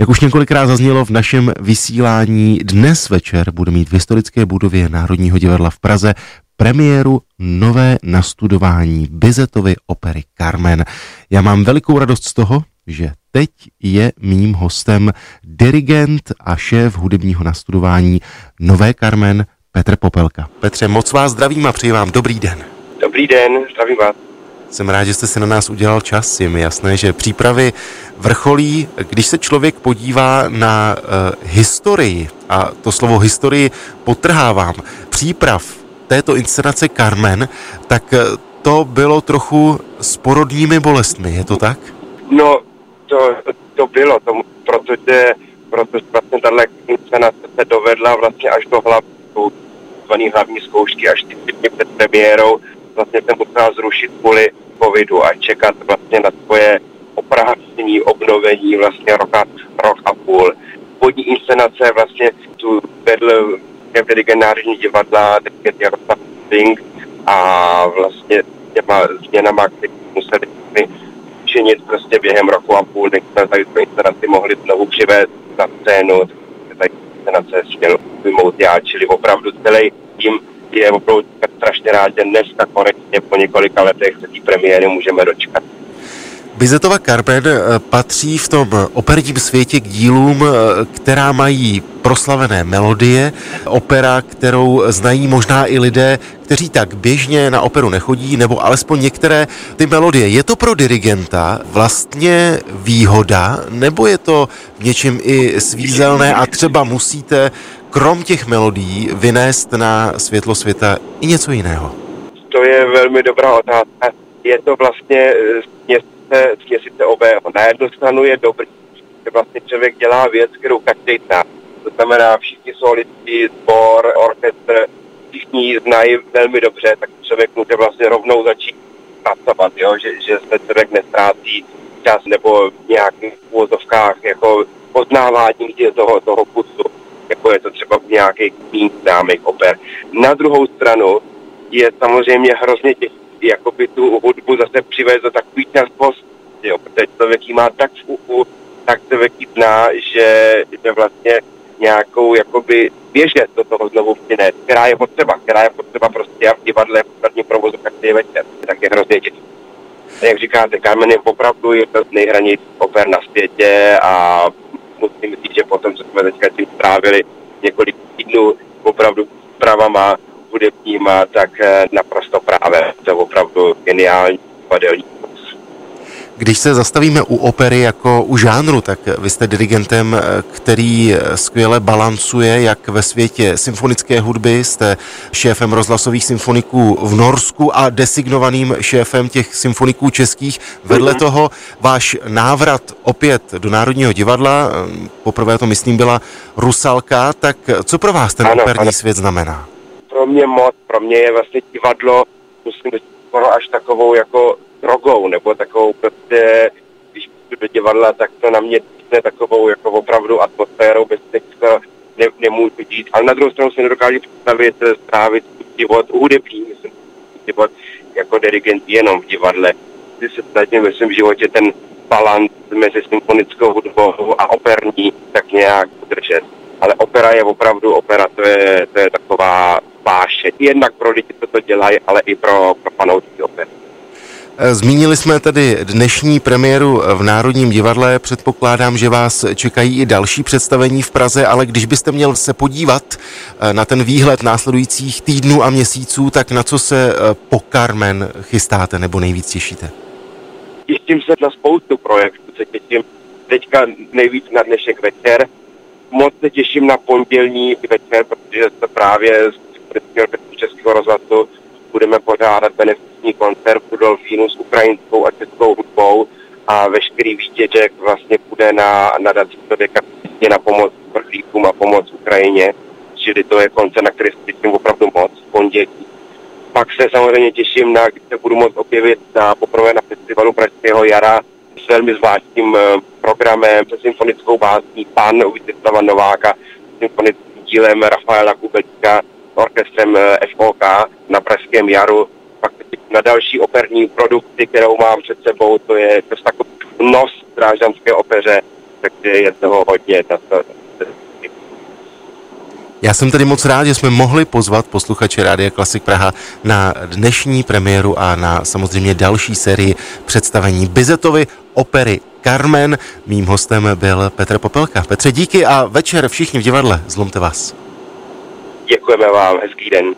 Jak už několikrát zaznělo v našem vysílání, dnes večer bude mít v historické budově Národního divadla v Praze premiéru nové nastudování Bizetovy opery Carmen. Já mám velikou radost z toho, že teď je mým hostem dirigent a šéf hudebního nastudování Nové Carmen Petr Popelka. Petře, moc vás zdravím a přeji vám dobrý den. Dobrý den, zdravím vás. Jsem rád, že jste si na nás udělal čas. Je mi jasné, že přípravy vrcholí, když se člověk podívá na uh, historii, a to slovo historii potrhávám, příprav této inscenace Carmen, tak uh, to bylo trochu s porodními bolestmi, je to tak? No, to, to bylo, to, protože, protože vlastně tahle inscenace se dovedla vlastně až do hlavní, hlavní zkoušky, až ty před premiérou, vlastně jsem musel zrušit kvůli covidu a čekat vlastně na svoje oprácení, obnovení vlastně roka, rok a půl. Vodní inscenace vlastně tu vedl Kevin Národní divadla, teď Jaroslav Sting a vlastně těma změnama, které museli činit prostě během roku a půl, než jsme tady tu inscenaci mohli znovu přivést na scénu, tak inscenace směl vymout já, čili opravdu celý tím je opravdu strašně rád, že dneska konečně po několika letech se té premiéry můžeme dočkat. Bizetova Carpet eh, patří v tom operním světě k dílům, eh, která mají proslavené melodie, opera, kterou znají možná i lidé, kteří tak běžně na operu nechodí, nebo alespoň některé ty melodie. Je to pro dirigenta vlastně výhoda, nebo je to v něčem i svízelné a třeba musíte krom těch melodií vynést na světlo světa i něco jiného? To je velmi dobrá otázka. Je to vlastně směsice, směsice obého. Na jednu stranu je dobrý, že vlastně člověk dělá věc, kterou každý zná. To znamená, všichni solisti, sbor, orchestr, všichni znají velmi dobře, tak člověk může vlastně rovnou začít pracovat, jo? Že, že se člověk nestrácí čas nebo v nějakých úvozovkách jako poznávání toho, toho kusu třeba v nějakých méně známých oper. Na druhou stranu je samozřejmě hrozně těžké jakoby tu hudbu zase přivést do takový čerstvost, jo, protože člověk má tak v uchu, tak člověk zná, že, že vlastně nějakou jakoby běžet do toho znovu vtěné, která je potřeba, která je potřeba prostě v divadle, v prvním provozu každý večer, tak je hrozně těžké. Jak říkáte, Carmen je opravdu je z nejhranějších oper na světě a musím říct, že potom, co jsme teďka tím strávili několik týdnů opravdu pravama hudebníma, tak eh, naprosto právě. To je opravdu geniální padelní když se zastavíme u opery jako u žánru, tak vy jste dirigentem, eh, který skvěle balancuje jak ve světě symfonické hudby, jste šéfem rozhlasových symfoniků v Norsku a designovaným šéfem těch symfoniků českých. Vedle mm-hmm. toho váš návrat opět do Národního divadla, eh, poprvé to myslím byla Rusalka, tak co pro vás ten ano, operní ano. svět znamená? Pro mě moc, pro mě je vlastně divadlo, musím skoro až takovou jako drogou, nebo takovou prostě, když jdu do divadla, tak to na mě týkne takovou jako opravdu atmosférou, bez to ne, nemůžu žít. Ale na druhou stranu si nedokážu představit eh, strávit život hudební, myslím, život jako dirigent jenom v divadle. Když se snažím ve svém životě ten balans mezi symfonickou hudbou a operní tak nějak udržet. Ale opera je opravdu, opera to je, to je taková páše. Jednak pro lidi, co to dělají, ale i pro, pro fanoušky opery. Eh, zmínili jsme tedy dnešní premiéru v Národním divadle. Předpokládám, že vás čekají i další představení v Praze, ale když byste měl se podívat eh, na ten výhled následujících týdnů a měsíců, tak na co se eh, po Carmen chystáte nebo nejvíc těšíte? Těším se na spoustu projektů. Se těším teďka nejvíc na dnešek večer. Moc se těším na pondělní večer, protože se právě z Českého rozhlasu budeme pořádat koncert u Dolfínu s ukrajinskou a českou hudbou a veškerý výtěžek vlastně bude na nadací člověka na pomoc prchlíkům a pomoc Ukrajině. Čili to je koncert, na který se opravdu moc v pondělí. Pak se samozřejmě těším na, když se budu moct objevit na, poprvé na festivalu Pražského jara s velmi zvláštním eh, programem se symfonickou básní Pan Vítězslava Nováka, symfonickým dílem Rafaela Kubečka, orchestrem eh, FOK na Pražském jaru, na další operní produkty, kterou mám před sebou, to je to takový nos drážanské opeře, takže je toho hodně. Já jsem tedy moc rád, že jsme mohli pozvat posluchače Rádia Klasik Praha na dnešní premiéru a na samozřejmě další sérii představení Bizetovy opery Carmen. Mým hostem byl Petr Popelka. Petře, díky a večer všichni v divadle. Zlomte vás. Děkujeme vám, hezký den.